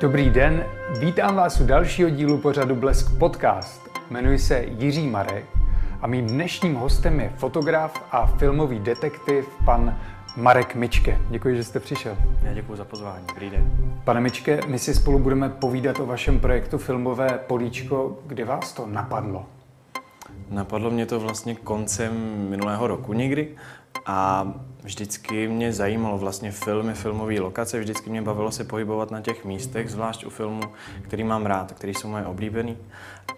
Dobrý den, vítám vás u dalšího dílu pořadu Blesk Podcast. Jmenuji se Jiří Marek a mým dnešním hostem je fotograf a filmový detektiv pan Marek Mičke. Děkuji, že jste přišel. Já děkuji za pozvání. Dobrý den. Pane Mičke, my si spolu budeme povídat o vašem projektu Filmové políčko. Kdy vás to napadlo? Napadlo mě to vlastně koncem minulého roku někdy a vždycky mě zajímalo vlastně filmy, filmové lokace, vždycky mě bavilo se pohybovat na těch místech, zvlášť u filmů, který mám rád, který jsou moje oblíbený.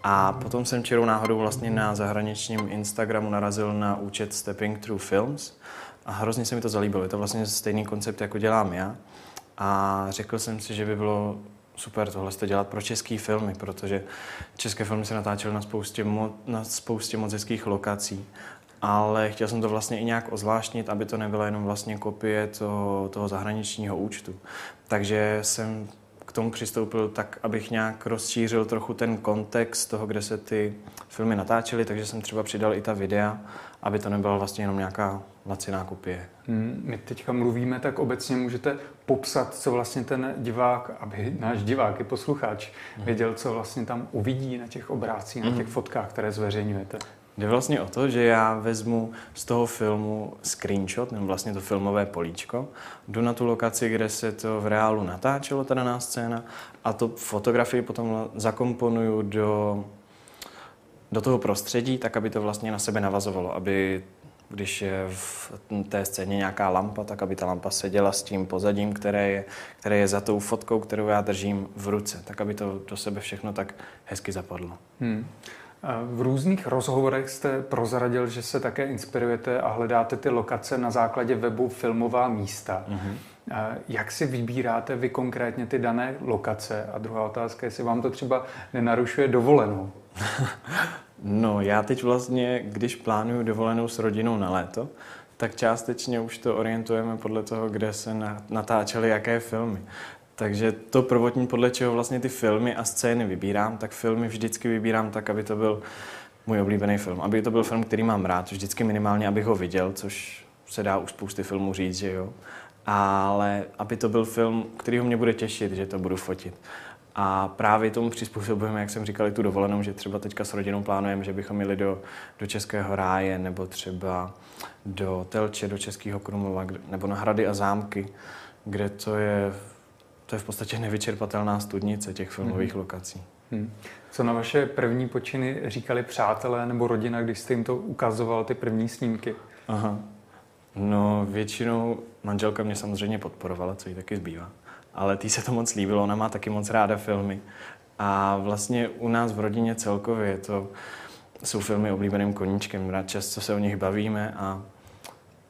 A potom jsem čirou náhodou vlastně na zahraničním Instagramu narazil na účet Stepping Through Films a hrozně se mi to zalíbilo. Je to vlastně stejný koncept, jako dělám já. A řekl jsem si, že by bylo super tohle to dělat pro české filmy, protože české filmy se natáčely na spoustě, mo- na spoustě moc hezkých lokací ale chtěl jsem to vlastně i nějak ozvláštnit, aby to nebyla jenom vlastně kopie toho, toho zahraničního účtu. Takže jsem k tomu přistoupil tak, abych nějak rozšířil trochu ten kontext toho, kde se ty filmy natáčely, takže jsem třeba přidal i ta videa, aby to nebyla vlastně jenom nějaká laciná kopie. Hmm, my teďka mluvíme, tak obecně můžete popsat, co vlastně ten divák, aby náš divák i posluchač hmm. věděl, co vlastně tam uvidí na těch obrázcích, hmm. na těch fotkách, které zveřejňujete. Jde vlastně o to, že já vezmu z toho filmu screenshot, nebo vlastně to filmové políčko, jdu na tu lokaci, kde se to v reálu natáčelo, ta daná scéna, a to fotografii potom zakomponuju do, do toho prostředí, tak aby to vlastně na sebe navazovalo, aby když je v té scéně nějaká lampa, tak aby ta lampa seděla s tím pozadím, které je, které je za tou fotkou, kterou já držím v ruce, tak aby to do sebe všechno tak hezky zapadlo. Hmm. V různých rozhovorech jste prozradil, že se také inspirujete a hledáte ty lokace na základě webu Filmová místa. Mm-hmm. Jak si vybíráte vy konkrétně ty dané lokace? A druhá otázka, jestli vám to třeba nenarušuje dovolenou? no, já teď vlastně, když plánuju dovolenou s rodinou na léto, tak částečně už to orientujeme podle toho, kde se natáčely jaké filmy. Takže to prvotní, podle čeho vlastně ty filmy a scény vybírám, tak filmy vždycky vybírám tak, aby to byl můj oblíbený film. Aby to byl film, který mám rád, vždycky minimálně, abych ho viděl, což se dá u spousty filmů říct, že jo. Ale aby to byl film, který ho mě bude těšit, že to budu fotit. A právě tomu přizpůsobujeme, jak jsem říkal, i tu dovolenou, že třeba teďka s rodinou plánujeme, že bychom jeli do, do Českého ráje nebo třeba do Telče, do Českého Krumlova nebo na hrady a zámky, kde to je to je v podstatě nevyčerpatelná studnice těch filmových hmm. lokací. Hmm. Co na vaše první počiny říkali přátelé nebo rodina, když jste jim to ukazoval, ty první snímky? Aha. No, většinou manželka mě samozřejmě podporovala, co jí taky zbývá. Ale tý se to moc líbilo, ona má taky moc ráda filmy. A vlastně u nás v rodině celkově to jsou filmy oblíbeným koníčkem. Rád často se o nich bavíme a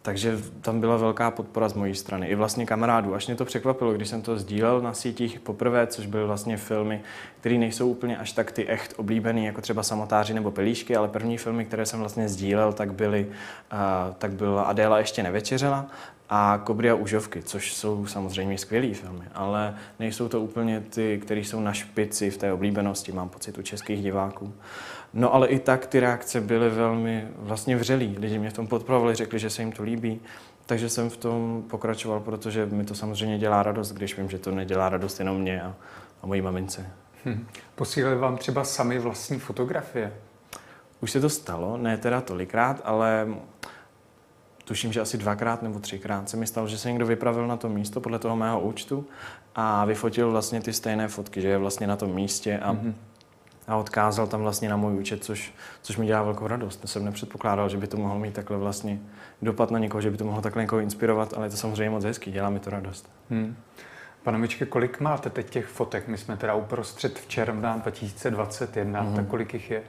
takže tam byla velká podpora z mojí strany, i vlastně kamarádů. Až mě to překvapilo, když jsem to sdílel na sítích poprvé, což byly vlastně filmy, které nejsou úplně až tak ty echt oblíbený, jako třeba Samotáři nebo Pelíšky, ale první filmy, které jsem vlastně sdílel, tak byly, uh, tak byla Adéla ještě nevečeřela a Kobry a užovky, což jsou samozřejmě skvělé filmy, ale nejsou to úplně ty, které jsou na špici v té oblíbenosti, mám pocit, u českých diváků. No ale i tak ty reakce byly velmi vlastně vřelý. Lidi mě v tom podporovali, řekli, že se jim to líbí. Takže jsem v tom pokračoval, protože mi to samozřejmě dělá radost, když vím, že to nedělá radost jenom mě a, a mojí mamince. Hmm. Posílali vám třeba sami vlastní fotografie? Už se to stalo, ne teda tolikrát, ale tuším, že asi dvakrát nebo třikrát se mi stalo, že se někdo vypravil na to místo podle toho mého účtu a vyfotil vlastně ty stejné fotky, že je vlastně na tom místě a mm-hmm a odkázal tam vlastně na můj účet, což, což mi dělá velkou radost. Já jsem nepředpokládal, že by to mohlo mít takhle vlastně dopad na někoho, že by to mohlo takhle někoho inspirovat, ale je to samozřejmě moc hezký, dělá mi to radost. Hmm. Pane Mičke, kolik máte teď těch fotek? My jsme teda uprostřed v června 2021, mm-hmm. tak kolik jich je?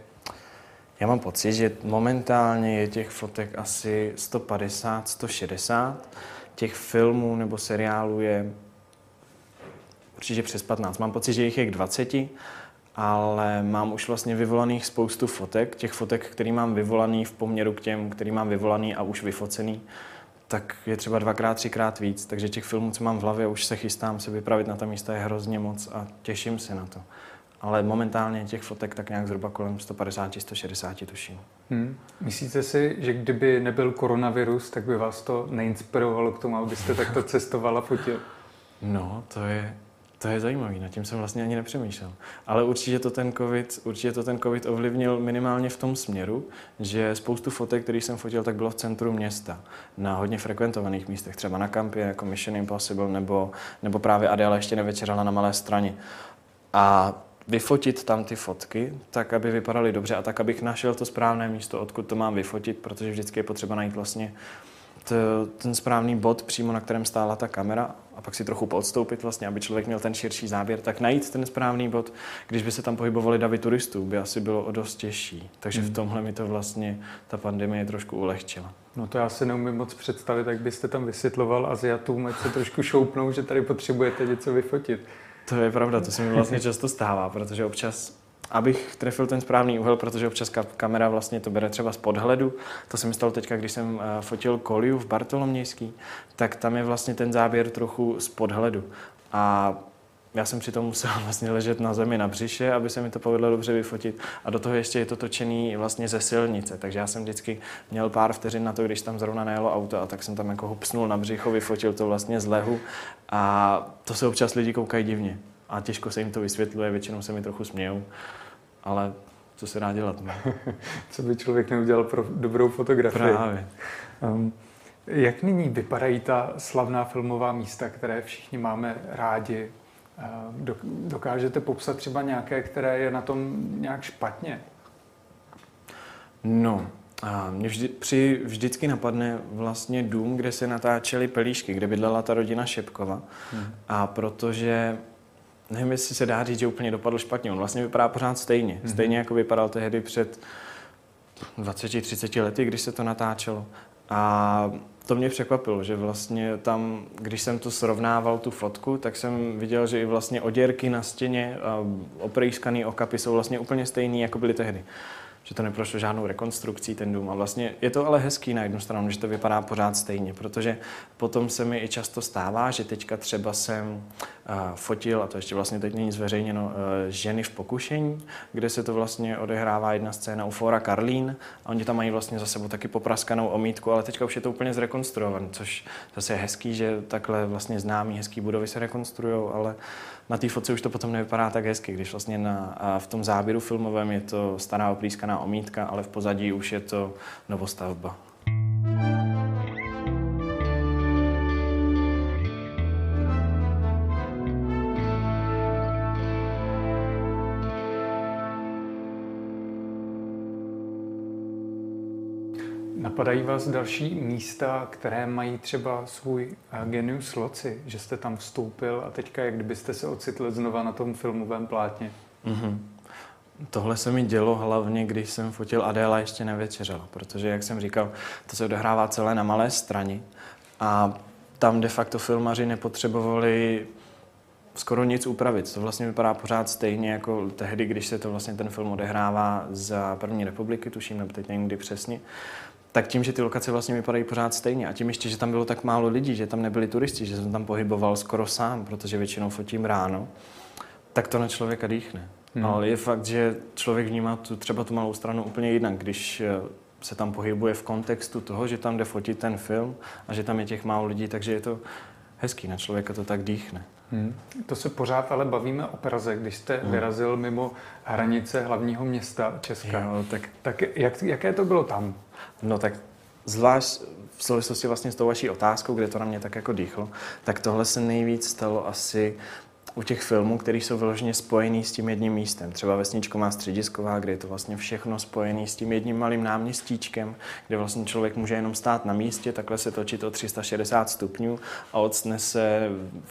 Já mám pocit, že momentálně je těch fotek asi 150, 160. Těch filmů nebo seriálů je určitě přes 15. Mám pocit, že jich je k 20 ale mám už vlastně vyvolaných spoustu fotek, těch fotek, který mám vyvolaný v poměru k těm, který mám vyvolaný a už vyfocený, tak je třeba dvakrát, třikrát víc, takže těch filmů, co mám v hlavě, už se chystám se vypravit na ta místa, je hrozně moc a těším se na to. Ale momentálně těch fotek tak nějak zhruba kolem 150, 160 tuším. Hmm. Myslíte si, že kdyby nebyl koronavirus, tak by vás to neinspirovalo k tomu, abyste takto cestovala fotil? No, to je To je zajímavý, nad tím jsem vlastně ani nepřemýšlel. Ale určitě to ten COVID, určitě to ten COVID ovlivnil minimálně v tom směru, že spoustu fotek, který jsem fotil, tak bylo v centru města, na hodně frekventovaných místech, třeba na kampě jako Mission Impossible, nebo, nebo právě Adela ještě nevečerala na Malé straně. A vyfotit tam ty fotky, tak aby vypadaly dobře a tak, abych našel to správné místo, odkud to mám vyfotit, protože vždycky je potřeba najít vlastně ten správný bod přímo, na kterém stála ta kamera a pak si trochu podstoupit vlastně, aby člověk měl ten širší záběr, tak najít ten správný bod, když by se tam pohybovali davy turistů, by asi bylo o dost těžší. Takže v hmm. tomhle mi to vlastně ta pandemie trošku ulehčila. No to já si neumím moc představit, jak byste tam vysvětloval Aziatům, ať se trošku šoupnou, že tady potřebujete něco vyfotit. To je pravda, to se mi vlastně často stává, protože občas abych trefil ten správný úhel, protože občas kamera vlastně to bere třeba z podhledu. To se mi stalo teďka, když jsem eh, fotil Koliu v Bartolomějský, tak tam je vlastně ten záběr trochu z podhledu. A já jsem přitom musel vlastně ležet na zemi na břiše, aby se mi to povedlo dobře vyfotit. A do toho ještě je to točený vlastně ze silnice, takže já jsem vždycky měl pár vteřin na to, když tam zrovna nejelo auto a tak jsem tam jako hupsnul na břicho, vyfotil to vlastně z lehu a to se občas lidi koukají divně a těžko se jim to vysvětluje, většinou se mi trochu smějou, ale co se dá dělat? Ne? co by člověk neudělal pro dobrou fotografii? Právě. Um, jak nyní vypadají ta slavná filmová místa, které všichni máme rádi? Dokážete popsat třeba nějaké, které je na tom nějak špatně? No, a mě vždy, při, vždycky napadne vlastně dům, kde se natáčely pelíšky, kde bydlela ta rodina Šepkova. Hmm. A protože nevím, jestli se dá říct, že úplně dopadl špatně. On vlastně vypadá pořád stejně. Mm-hmm. Stejně jako vypadal tehdy před 20-30 lety, když se to natáčelo. A to mě překvapilo, že vlastně tam, když jsem to srovnával, tu fotku, tak jsem viděl, že i vlastně oděrky na stěně a oprýskaný okapy jsou vlastně úplně stejný, jako byly tehdy že to neprošlo žádnou rekonstrukcí ten dům. A vlastně je to ale hezký na jednu stranu, že to vypadá pořád stejně, protože potom se mi i často stává, že teďka třeba jsem fotil, a to ještě vlastně teď není zveřejněno, uh, ženy v pokušení, kde se to vlastně odehrává jedna scéna u Fora Karlín a oni tam mají vlastně za sebou taky popraskanou omítku, ale teďka už je to úplně zrekonstruované, což zase je hezký, že takhle vlastně známý hezký budovy se rekonstruují, ale na té fotce už to potom nevypadá tak hezky, když vlastně na, v tom záběru filmovém je to stará oplískaná omítka, ale v pozadí už je to novostavba. Napadají vás další místa, které mají třeba svůj eh, genius loci, že jste tam vstoupil a teďka jak kdybyste se ocitli znova na tom filmovém plátně? Mm-hmm. Tohle se mi dělo hlavně, když jsem fotil Adéla ještě nevečeřela, protože, jak jsem říkal, to se odehrává celé na malé straně a tam de facto filmaři nepotřebovali skoro nic upravit. To vlastně vypadá pořád stejně jako tehdy, když se to vlastně ten film odehrává za první republiky, tuším, nebo teď nevím kdy přesně tak tím, že ty lokace vlastně vypadají pořád stejně a tím ještě, že tam bylo tak málo lidí, že tam nebyli turisti, že jsem tam pohyboval skoro sám, protože většinou fotím ráno, tak to na člověka dýchne. Hmm. Ale je fakt, že člověk vnímá tu, třeba tu malou stranu úplně jinak, když eh, se tam pohybuje v kontextu toho, že tam jde fotit ten film a že tam je těch málo lidí, takže je to hezký, na člověka to tak dýchne. Hmm. To se pořád ale bavíme o Praze, když jste hmm. vyrazil mimo hranice hlavního města Česka. Jo, tak tak jak, jaké to bylo tam? No tak zvlášť v souvislosti vlastně s tou vaší otázkou, kde to na mě tak jako dýchlo, tak tohle se nejvíc stalo asi u těch filmů, které jsou vyloženě spojený s tím jedním místem. Třeba Vesničko má středisková, kde je to vlastně všechno spojené s tím jedním malým náměstíčkem, kde vlastně člověk může jenom stát na místě, takhle se točit o 360 stupňů a odstne se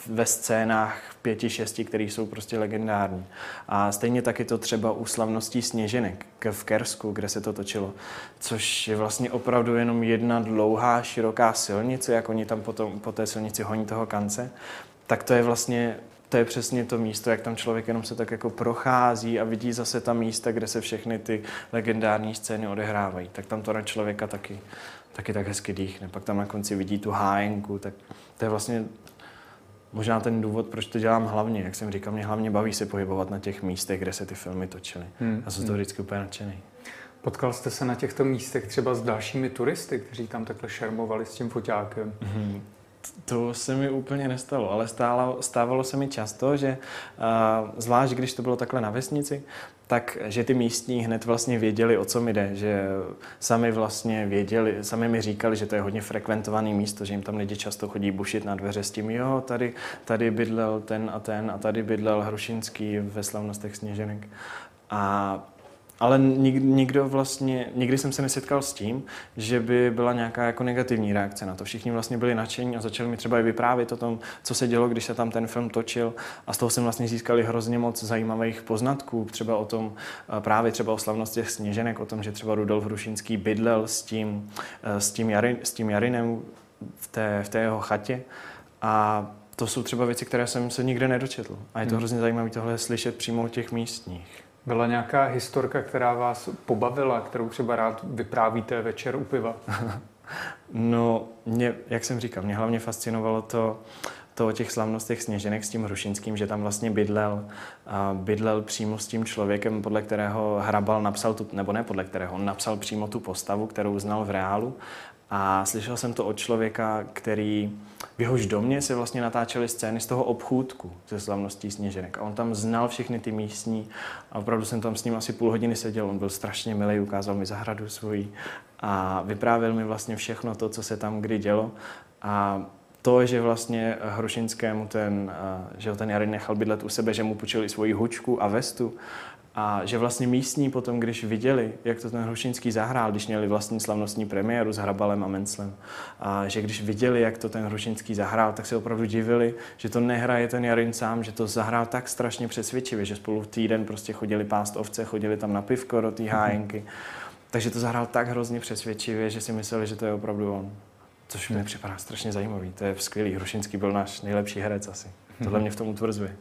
ve scénách pěti, šesti, které jsou prostě legendární. A stejně tak je to třeba u slavností Sněženek v Kersku, kde se to točilo, což je vlastně opravdu jenom jedna dlouhá, široká silnice, jak oni tam potom po té silnici honí toho kance, tak to je vlastně to je přesně to místo, jak tam člověk jenom se tak jako prochází a vidí zase ta místa, kde se všechny ty legendární scény odehrávají. Tak tam to na člověka taky, taky tak hezky dýchne. Pak tam na konci vidí tu hájenku, tak to je vlastně možná ten důvod, proč to dělám hlavně. Jak jsem říkal, mě hlavně baví se pohybovat na těch místech, kde se ty filmy točily. Hmm. A jsem to hmm. vždycky úplně nadšený. Potkal jste se na těchto místech třeba s dalšími turisty, kteří tam takhle šermovali s tím foťákem? Hmm. To se mi úplně nestalo, ale stálo, stávalo se mi často, že zvlášť když to bylo takhle na vesnici, tak že ty místní hned vlastně věděli, o co mi jde, že sami vlastně věděli, sami mi říkali, že to je hodně frekventovaný místo, že jim tam lidi často chodí bušit na dveře s tím, jo, tady, tady bydlel ten a ten a tady bydlel Hrušinský ve slavnostech Sněženek. A ale nikdo vlastně, nikdy jsem se nesetkal s tím, že by byla nějaká jako negativní reakce na to. Všichni vlastně byli nadšení a začali mi třeba i vyprávět o tom, co se dělo, když se tam ten film točil a z toho jsem vlastně získali hrozně moc zajímavých poznatků, třeba o tom, právě třeba o slavnosti Sněženek, o tom, že třeba Rudolf Hrušínský bydlel s tím, s tím, Jarin, s tím Jarinem v té, v té jeho chatě a to jsou třeba věci, které jsem se nikde nedočetl. A je to hmm. hrozně zajímavé tohle slyšet přímo od těch místních. Byla nějaká historka, která vás pobavila, kterou třeba rád vyprávíte večer u piva? no, mě, jak jsem říkal, mě hlavně fascinovalo to, to o těch slavnostech Sněženek s tím Hrušinským, že tam vlastně bydlel, bydlel přímo s tím člověkem, podle kterého Hrabal napsal tu, nebo ne podle kterého, on napsal přímo tu postavu, kterou znal v reálu a slyšel jsem to od člověka, který v jehož domě se vlastně natáčely scény z toho obchůdku ze slavností Sněženek. A on tam znal všechny ty místní a opravdu jsem tam s ním asi půl hodiny seděl. On byl strašně milý, ukázal mi zahradu svoji a vyprávěl mi vlastně všechno to, co se tam kdy dělo. A to, že vlastně Hrušinskému ten, že ho ten Jarin nechal bydlet u sebe, že mu půjčili svoji hučku a vestu, a že vlastně místní potom, když viděli, jak to ten Hrušinský zahrál, když měli vlastní slavnostní premiéru s Hrabalem a Menclem, a že když viděli, jak to ten Hrušinský zahrál, tak se opravdu divili, že to nehraje ten Jarin sám, že to zahrál tak strašně přesvědčivě, že spolu v týden prostě chodili pást ovce, chodili tam na pivko do té hájenky. Mm-hmm. Takže to zahrál tak hrozně přesvědčivě, že si mysleli, že to je opravdu on. Což mi připadá strašně zajímavý. To je skvělý. Hrušinský byl náš nejlepší herec asi. Tohle mě v tom utvrzuje.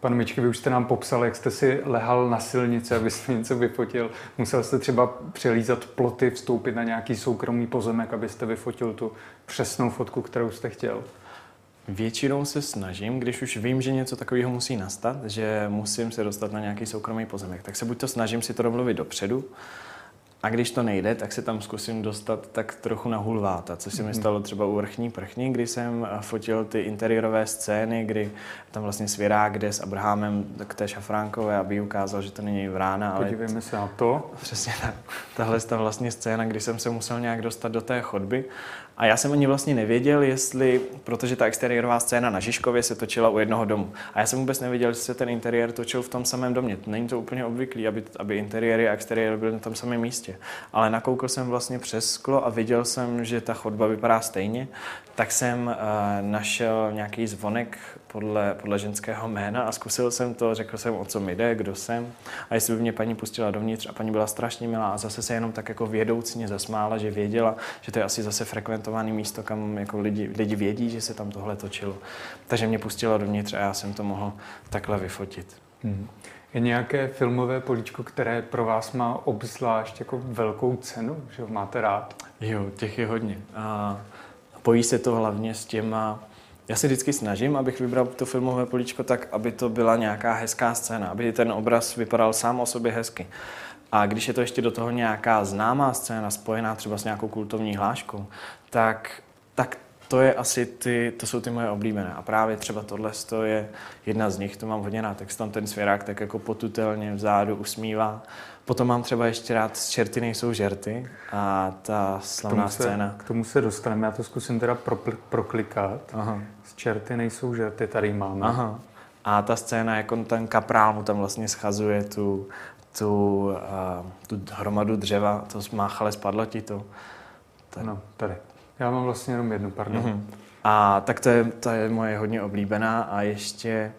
Pan Mičky, vy už jste nám popsal, jak jste si lehal na silnici, abyste něco vyfotil. Musel jste třeba přelízat ploty, vstoupit na nějaký soukromý pozemek, abyste vyfotil tu přesnou fotku, kterou jste chtěl. Většinou se snažím, když už vím, že něco takového musí nastat, že musím se dostat na nějaký soukromý pozemek, tak se buď to snažím si to domluvit dopředu, a když to nejde, tak se tam zkusím dostat tak trochu na hulváta, což se mi mhm. stalo třeba u Vrchní prchní, kdy jsem fotil ty interiérové scény, kdy tam vlastně Svěrák jde s Abrahamem k té Šafránkové, aby ukázal, že to není vrána. Ale Podívejme se na to. Přesně tak. Tahle ta vlastně scéna, kdy jsem se musel nějak dostat do té chodby a já jsem ani vlastně nevěděl, jestli, protože ta exteriérová scéna na Žižkově se točila u jednoho domu. A já jsem vůbec nevěděl, jestli se ten interiér točil v tom samém domě. Není to úplně obvyklý, aby, aby interiéry a exteriér byly na tom samém místě. Ale nakoukl jsem vlastně přes sklo a viděl jsem, že ta chodba vypadá stejně. Tak jsem uh, našel nějaký zvonek podle, podle ženského jména a zkusil jsem to, řekl jsem, o co mi jde, kdo jsem a jestli by mě paní pustila dovnitř a paní byla strašně milá a zase se jenom tak jako vědoucně zasmála, že věděla, že to je asi zase frekventované místo, kam jako lidi, lidi vědí, že se tam tohle točilo. Takže mě pustila dovnitř a já jsem to mohl takhle vyfotit. Hmm. Je nějaké filmové políčko, které pro vás má obzvlášť jako velkou cenu, že ho máte rád? Jo, těch je hodně. A pojí se to hlavně s těma já se vždycky snažím, abych vybral to filmové políčko tak, aby to byla nějaká hezká scéna, aby ten obraz vypadal sám o sobě hezky. A když je to ještě do toho nějaká známá scéna, spojená třeba s nějakou kultovní hláškou, tak, tak to je asi ty, to jsou ty moje oblíbené. A právě třeba tohle je jedna z nich, to mám hodně rád, jak tam ten svěrák tak jako potutelně vzadu usmívá. Potom mám třeba ještě rád z Čerty nejsou žerty a ta slavná k scéna. K tomu se dostaneme, já to zkusím teda pro, proklikat. Aha. Z Čerty nejsou žerty, tady máme. Aha. A ta scéna, jak on ten kaprál mu tam vlastně schazuje tu, tu, uh, tu hromadu dřeva, to máchale, spadlo ti to. Tak. No, tady. Já mám vlastně jenom jednu, pardon. Mm-hmm. A tak to je, to je moje hodně oblíbená a ještě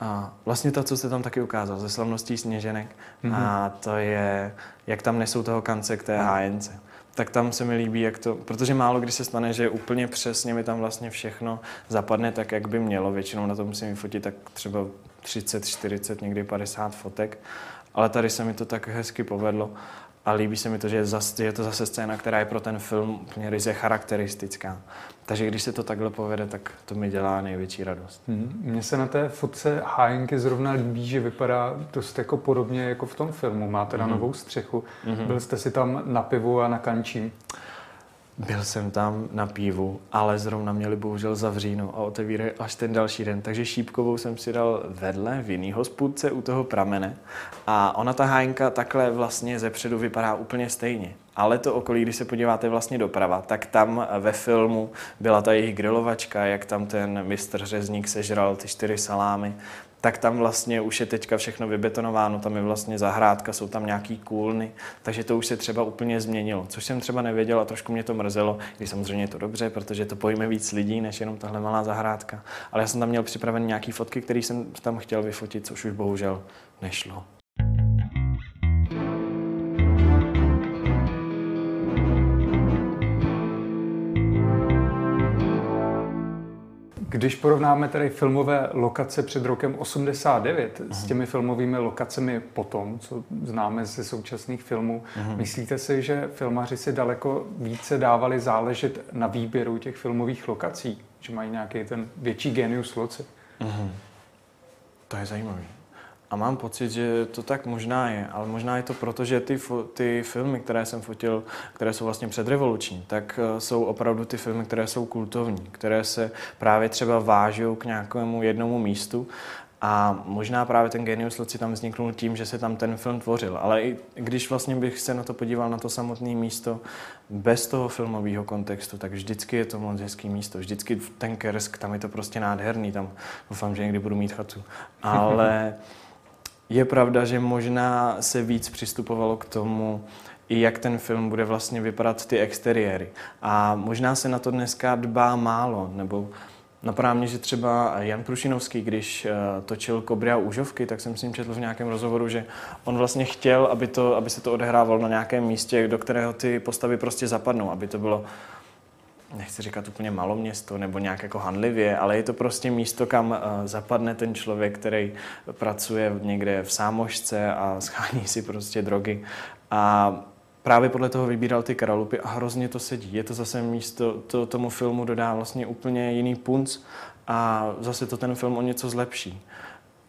a vlastně to, co jste tam taky ukázal, ze slavností Sněženek, mm-hmm. a to je, jak tam nesou toho kance k té hájence. Tak tam se mi líbí, jak to, protože málo kdy se stane, že úplně přesně mi tam vlastně všechno zapadne tak, jak by mělo. Většinou na to musím vyfotit tak třeba 30, 40, někdy 50 fotek, ale tady se mi to tak hezky povedlo a líbí se mi to, že je, zase, je to zase scéna, která je pro ten film úplně ryze charakteristická. Takže když se to takhle povede, tak to mi dělá největší radost. Hmm. Mně se na té fotce hájenky zrovna líbí, že vypadá dost jako podobně jako v tom filmu. Má teda hmm. novou střechu. Hmm. Byl jste si tam na pivu a na kančí? Byl jsem tam na pívu, ale zrovna měli bohužel zavříno a otevírají až ten další den. Takže šípkovou jsem si dal vedle v jiný hospůdce u toho pramene. A ona ta hájinka takhle vlastně ze předu vypadá úplně stejně. Ale to okolí, když se podíváte vlastně doprava, tak tam ve filmu byla ta jejich grilovačka, jak tam ten mistr řezník sežral ty čtyři salámy, tak tam vlastně už je teďka všechno vybetonováno, tam je vlastně zahrádka, jsou tam nějaký kůlny, takže to už se třeba úplně změnilo, což jsem třeba nevěděl a trošku mě to mrzelo, i samozřejmě je to dobře, protože to pojme víc lidí, než jenom tahle malá zahrádka. Ale já jsem tam měl připraven nějaký fotky, které jsem tam chtěl vyfotit, což už bohužel nešlo. Když porovnáme tady filmové lokace před rokem 89 uh-huh. s mhm. těmi filmovými lokacemi potom, co známe ze současných filmů, uh-huh. myslíte si, že filmaři si daleko více dávali záležet na výběru těch filmových lokací? Že mají nějaký ten větší genius loci? Uh-huh. To je zajímavé. A mám pocit, že to tak možná je, ale možná je to proto, že ty, ty filmy, které jsem fotil, které jsou vlastně předrevoluční, tak eh, jsou opravdu ty filmy, které jsou kultovní, které se právě třeba vážou k nějakému jednomu místu a možná právě ten genius loci tam vzniknul tím, že se tam ten film tvořil. Ale i když vlastně bych se na to podíval, na to samotné místo, bez toho filmového kontextu, tak vždycky je to moc hezký místo. Vždycky ten Kersk, tam je to prostě nádherný. Tam doufám, že někdy budu mít chatu. Ale je pravda, že možná se víc přistupovalo k tomu, i jak ten film bude vlastně vypadat ty exteriéry. A možná se na to dneska dbá málo, nebo Napadá mě, že třeba Jan Prušinovský, když eh, točil Kobry a úžovky, tak jsem s ním četl v nějakém rozhovoru, že on vlastně chtěl, aby, to, aby se to odehrávalo na nějakém místě, do kterého ty postavy prostě zapadnou, aby to bylo nechci říkat úplně maloměsto nebo nějak jako handlivě, ale je to prostě místo, kam eh, zapadne ten člověk, který pracuje někde v sámošce a schání si prostě drogy. A právě podle toho vybíral ty karalupy a hrozně to sedí. Je to zase místo, to tomu filmu dodá vlastně úplně jiný punc a zase to ten film o něco zlepší.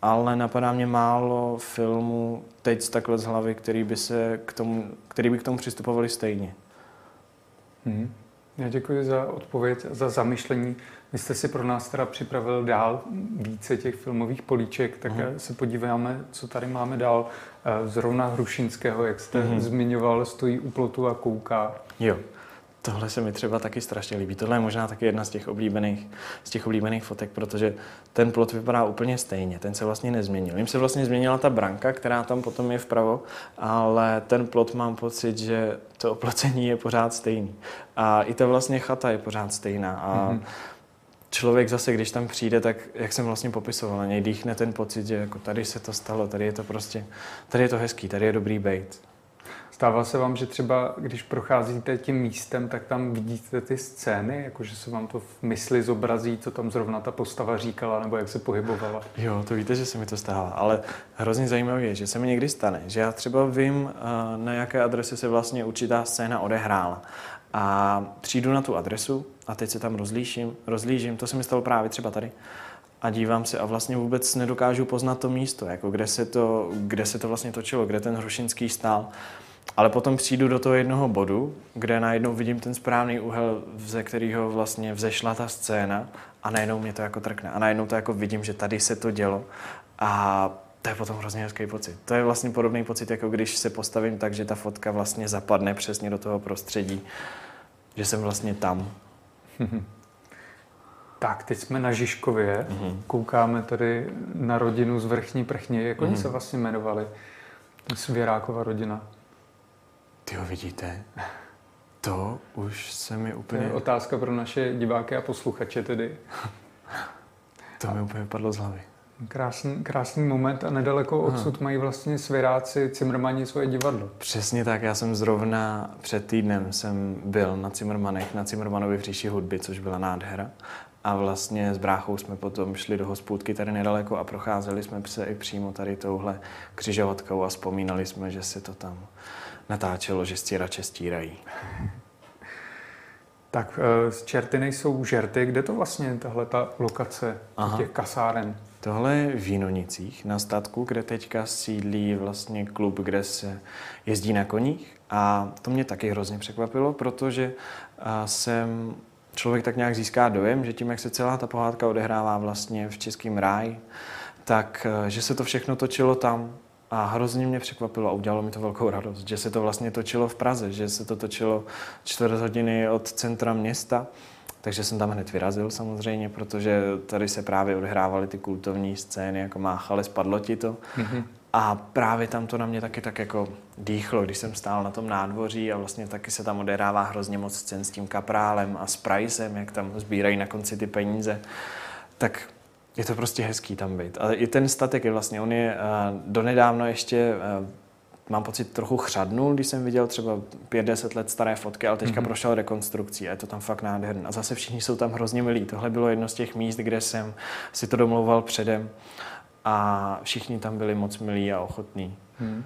Ale napadá mě málo filmů teď takhle z hlavy, který by, se k tomu, který by k tomu přistupovali stejně. Hmm. Já děkuji za odpověď, za zamyšlení. Vy jste si pro nás teda připravil dál více těch filmových políček, tak uh-huh. se podíváme, co tady máme dál. Eh, zrovna Hrušinského, jak jste uh-huh. zmiňoval, stojí u plotu a kouká. Jo. Tohle se mi třeba taky strašně líbí. Tohle je možná taky jedna z těch oblíbených, z těch oblíbených fotek, protože ten plot vypadá úplně stejně, ten se vlastně nezměnil. Jim se vlastně změnila ta branka, která tam potom je vpravo, ale ten plot mám pocit, že to oplocení je pořád stejný. A i ta vlastně chata je pořád stejná. A mm-hmm. člověk zase, když tam přijde, tak jak jsem vlastně popisoval, na něj dýchne ten pocit, že jako tady se to stalo, tady je to prostě, tady je to hezký, tady je dobrý bejt. Stává se vám, že třeba, když procházíte tím místem, tak tam vidíte ty scény, jakože se vám to v mysli zobrazí, co tam zrovna ta postava říkala, nebo jak se pohybovala? Jo, to víte, že se mi to stává, ale hrozně zajímavé je, že se mi někdy stane, že já třeba vím, eh, na jaké adrese se vlastně určitá scéna odehrála. A přijdu na tu adresu a teď se tam rozlíším, rozlížím, to se mi stalo právě třeba tady a dívám se a vlastně vůbec nedokážu poznat to místo, jako kde se to, kde se to vlastně točilo, kde ten Hrušinský stál. Ale potom přijdu do toho jednoho bodu, kde najednou vidím ten správný úhel, ze kterého vlastně vzešla ta scéna a najednou mě to jako trkne. A najednou to jako vidím, že tady se to dělo a to je potom hrozně hezký pocit. To je vlastně podobný pocit, jako když se postavím tak, že ta fotka vlastně zapadne přesně do toho prostředí, že jsem vlastně tam. Tak, teď jsme na Žižkově, mm-hmm. koukáme tady na rodinu z Vrchní Prchně. Jak mm-hmm. oni mhm. se vlastně jmenovali? Svěrákova rodina. Ty ho vidíte? To už se mi úplně... To je otázka pro naše diváky a posluchače tedy. to mi úplně padlo z hlavy. Krásný, krásný moment a nedaleko odsud Aha. mají vlastně svěráci Cimrmani svoje divadlo. Přesně tak, já jsem zrovna před týdnem jsem byl na Cimrmanech, na Cimrmanovi v říši hudby, což byla nádhera. A vlastně s bráchou jsme potom šli do hospůdky tady nedaleko a procházeli jsme se i přímo tady touhle křižovatkou a vzpomínali jsme, že se to tam natáčelo, že stěrače stírají. Tak eh, z čerty nejsou žerty. Kde to vlastně tahle ta lokace Aha. těch kasáren? Tohle je v Jínonicích na statku, kde teďka sídlí vlastně klub, kde se jezdí na koních. A to mě taky hrozně překvapilo, protože jsem člověk tak nějak získá dojem, že tím, jak se celá ta pohádka odehrává vlastně v Českém ráji, tak že se to všechno točilo tam a hrozně mě překvapilo a udělalo mi to velkou radost, že se to vlastně točilo v Praze, že se to točilo čtvrt hodiny od centra města. Takže jsem tam hned vyrazil samozřejmě, protože tady se právě odehrávaly ty kultovní scény, jako máchali, spadlo ti to. Mm-hmm. A právě tam to na mě taky tak jako dýchlo, když jsem stál na tom nádvoří a vlastně taky se tam odehrává hrozně moc scén s tím kaprálem a s Pricem, jak tam sbírají na konci ty peníze. Tak je to prostě hezký tam být. Ale i ten statek je vlastně, on je uh, donedávno ještě uh, mám pocit, trochu chřadnul, když jsem viděl třeba 5-10 let staré fotky, ale teďka mm-hmm. prošel rekonstrukcí a je to tam fakt nádherné. A zase všichni jsou tam hrozně milí. Tohle bylo jedno z těch míst, kde jsem si to domlouval předem a všichni tam byli moc milí a ochotní. Hmm.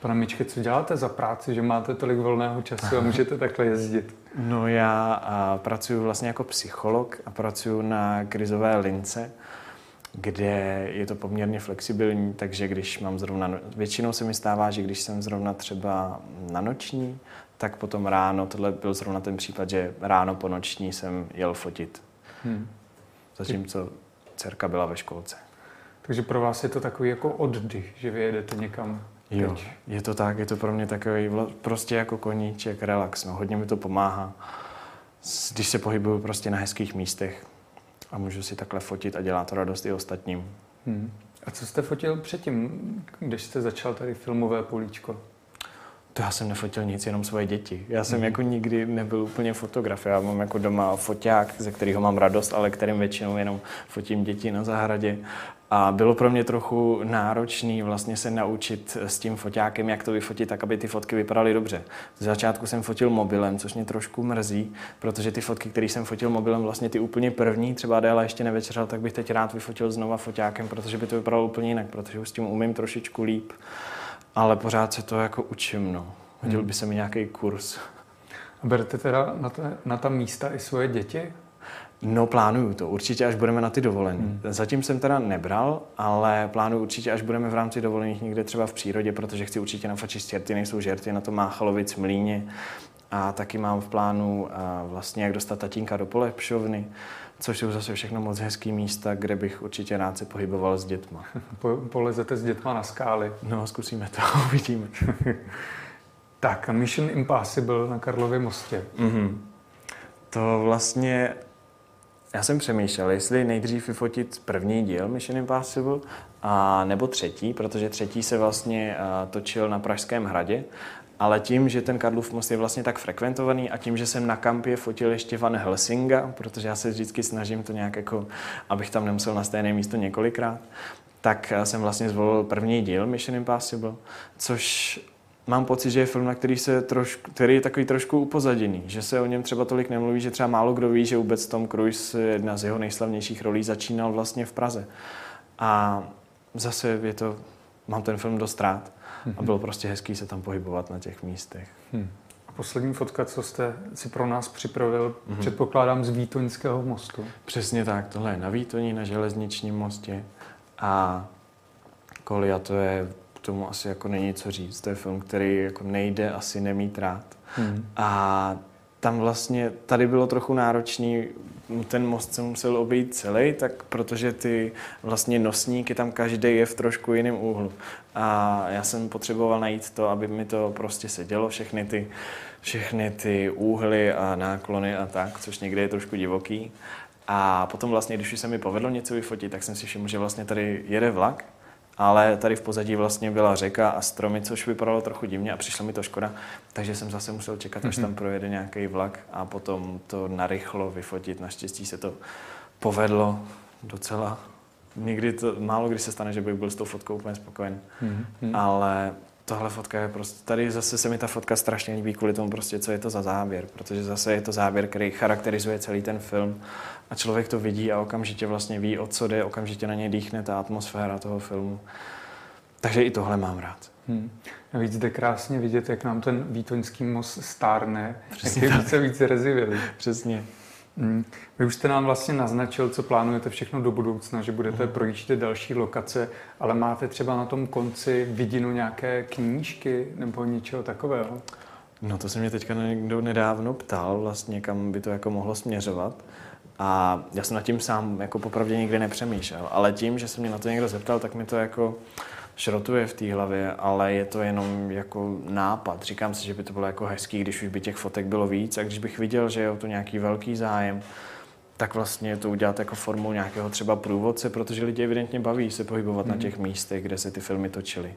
Pane Mičke, co děláte za práci, že máte tolik volného času a můžete takhle jezdit? No já a, pracuji vlastně jako psycholog a pracuji na krizové lince kde je to poměrně flexibilní, takže když mám zrovna, no- většinou se mi stává, že když jsem zrovna třeba na noční, tak potom ráno, tohle byl zrovna ten případ, že ráno po noční jsem jel fotit. Hmm. Zatímco dcerka byla ve školce. Takže pro vás je to takový jako oddych, že vyjedete někam Jo, je to tak, je to pro mě takový prostě jako koníček, relax, no, hodně mi to pomáhá, když se pohybuju prostě na hezkých místech, a můžu si takhle fotit a dělá to radost i ostatním. Hmm. A co jste fotil předtím, když jste začal tady filmové políčko? To já jsem nefotil nic, jenom svoje děti. Já jsem mm. jako nikdy nebyl úplně fotograf. Já mám jako doma foťák, ze kterého mám radost, ale kterým většinou jenom fotím děti na zahradě. A bylo pro mě trochu náročné vlastně se naučit s tím foťákem, jak to vyfotit, tak aby ty fotky vypadaly dobře. Z začátku jsem fotil mobilem, což mě trošku mrzí, protože ty fotky, které jsem fotil mobilem, vlastně ty úplně první, třeba Adéla ještě nevečeřel, tak bych teď rád vyfotil znova foťákem, protože by to vypadalo úplně jinak, protože už s tím umím trošičku líp, ale pořád se to jako učím. No. Hodil hmm. by se mi nějaký kurz. A berete teda na, ta, na ta místa i svoje děti? No, plánuju to. Určitě, až budeme na ty dovolené. Hmm. Zatím jsem teda nebral, ale plánuju určitě, až budeme v rámci dovolených někde třeba v přírodě, protože chci určitě nafačit stěrty, nejsou žerty na to Máchalovic, Mlíně. A taky mám v plánu vlastně, jak dostat tatínka do polepšovny, což jsou zase všechno moc hezký místa, kde bych určitě rád se pohyboval s dětma. Po, polezete s dětma na skály. No, zkusíme to, uvidíme. tak, Mission Impossible na Karlově mostě. Mm-hmm. To vlastně já jsem přemýšlel, jestli nejdřív vyfotit první díl Mission Impossible, a nebo třetí, protože třetí se vlastně uh, točil na Pražském hradě, ale tím, že ten Karlův most je vlastně tak frekventovaný a tím, že jsem na kampě fotil ještě Van Helsinga, protože já se vždycky snažím to nějak jako, abych tam nemusel na stejné místo několikrát, tak jsem vlastně zvolil první díl Mission Impossible, což mám pocit, že je film, na který, se trošku, který je takový trošku upozaděný, že se o něm třeba tolik nemluví, že třeba málo kdo ví, že vůbec Tom Cruise, jedna z jeho nejslavnějších rolí, začínal vlastně v Praze. A zase je to, mám ten film dost rád a bylo prostě hezký se tam pohybovat na těch místech. Hmm. A poslední fotka, co jste si pro nás připravil, hmm. předpokládám z Výtoňského mostu. Přesně tak, tohle je na Výtoní, na železničním mostě a Kolia to je tomu asi jako není co říct. To je film, který jako nejde asi nemít rád. Hmm. A tam vlastně, tady bylo trochu náročný, ten most se musel obejít celý, tak protože ty vlastně nosníky tam každý je v trošku jiném úhlu. A já jsem potřeboval najít to, aby mi to prostě sedělo, všechny ty, všechny ty úhly a náklony a tak, což někdy je trošku divoký. A potom vlastně, když už se mi povedlo něco vyfotit, tak jsem si všiml, že vlastně tady jede vlak ale tady v pozadí vlastně byla řeka a stromy, což vypadalo trochu divně a přišlo mi to škoda, takže jsem zase musel čekat, až tam mhm. projede nějaký vlak a potom to narychlo vyfotit. Naštěstí se to povedlo docela. Nikdy to, málo kdy se stane, že bych byl s tou fotkou úplně spokojen, mm-hmm. ale tohle fotka je prostě, tady zase se mi ta fotka strašně líbí kvůli tomu prostě, co je to za záběr, protože zase je to záběr, který charakterizuje celý ten film a člověk to vidí a okamžitě vlastně ví, o co jde, okamžitě na něj dýchne ta atmosféra toho filmu. Takže i tohle mám rád. Hmm. Navíc jde krásně vidět, jak nám ten Výtoňský most stárne, Přesně jak je více více rezivělý. Přesně. Hmm. Vy už jste nám vlastně naznačil, co plánujete všechno do budoucna, že budete hmm. projíždět další lokace, ale máte třeba na tom konci vidinu nějaké knížky nebo něčeho takového? No to se mě teďka někdo nedávno ptal, vlastně kam by to jako mohlo směřovat. A já jsem nad tím sám jako popravdě nikdy nepřemýšlel, ale tím, že se mě na to někdo zeptal, tak mi to jako šrotuje v té hlavě, ale je to jenom jako nápad. Říkám si, že by to bylo jako hezký, když už by těch fotek bylo víc a když bych viděl, že je o to nějaký velký zájem, tak vlastně to udělat jako formou nějakého třeba průvodce, protože lidi evidentně baví se pohybovat hmm. na těch místech, kde se ty filmy točily.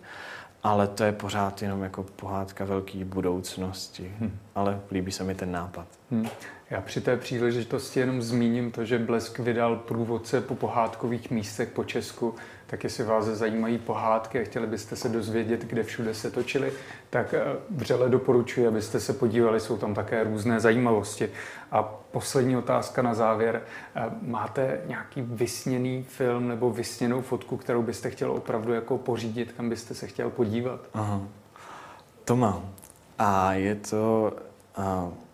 Ale to je pořád jenom jako pohádka velké budoucnosti. Hmm. Ale líbí se mi ten nápad. Hmm. Já při té příležitosti jenom zmíním to, že Blesk vydal průvodce po pohádkových místech po Česku, tak jestli vás zajímají pohádky a chtěli byste se dozvědět, kde všude se točili, tak eh, vřele doporučuji, abyste se podívali, jsou tam také různé zajímavosti. A poslední otázka na závěr. Eh, máte nějaký vysněný film nebo vysněnou fotku, kterou byste chtěl opravdu jako pořídit, kam byste se chtěl podívat? Aha. To mám. A je to... Uh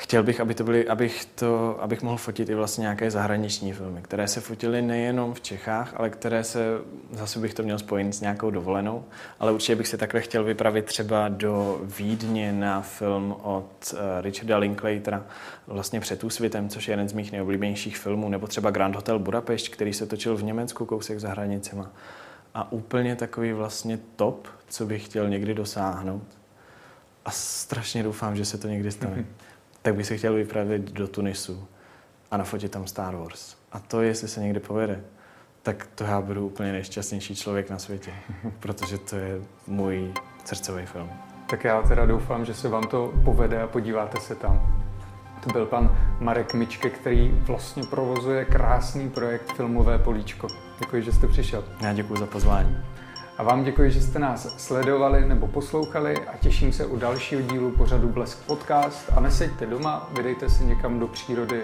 chtěl bych, aby to byly, abych, to, abych mohl fotit i vlastně nějaké zahraniční filmy, které se fotily nejenom v Čechách, ale které se, zase bych to měl spojit s nějakou dovolenou, ale určitě bych se takhle chtěl vypravit třeba do Vídně na film od uh, Richarda Linklatera, vlastně před úsvitem, což je jeden z mých nejoblíbenějších filmů, nebo třeba Grand Hotel Budapešť, který se točil v Německu, kousek za hranicema. A úplně takový vlastně top, co bych chtěl někdy dosáhnout. A strašně doufám, že se to někdy stane. tak bych se chtěl vypravit do Tunisu a nafotit tam Star Wars. A to, jestli se někdy povede, tak to já budu úplně nejšťastnější člověk na světě, protože to je můj srdcový film. Tak já teda doufám, že se vám to povede a podíváte se tam. To byl pan Marek Mičke, který vlastně provozuje krásný projekt Filmové políčko. Děkuji, že jste přišel. Já děkuji za pozvání. A vám děkuji, že jste nás sledovali nebo poslouchali a těším se u dalšího dílu pořadu Blesk Podcast a neseďte doma, vydejte se někam do přírody,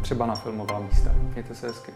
třeba na filmová místa. Mějte se hezky.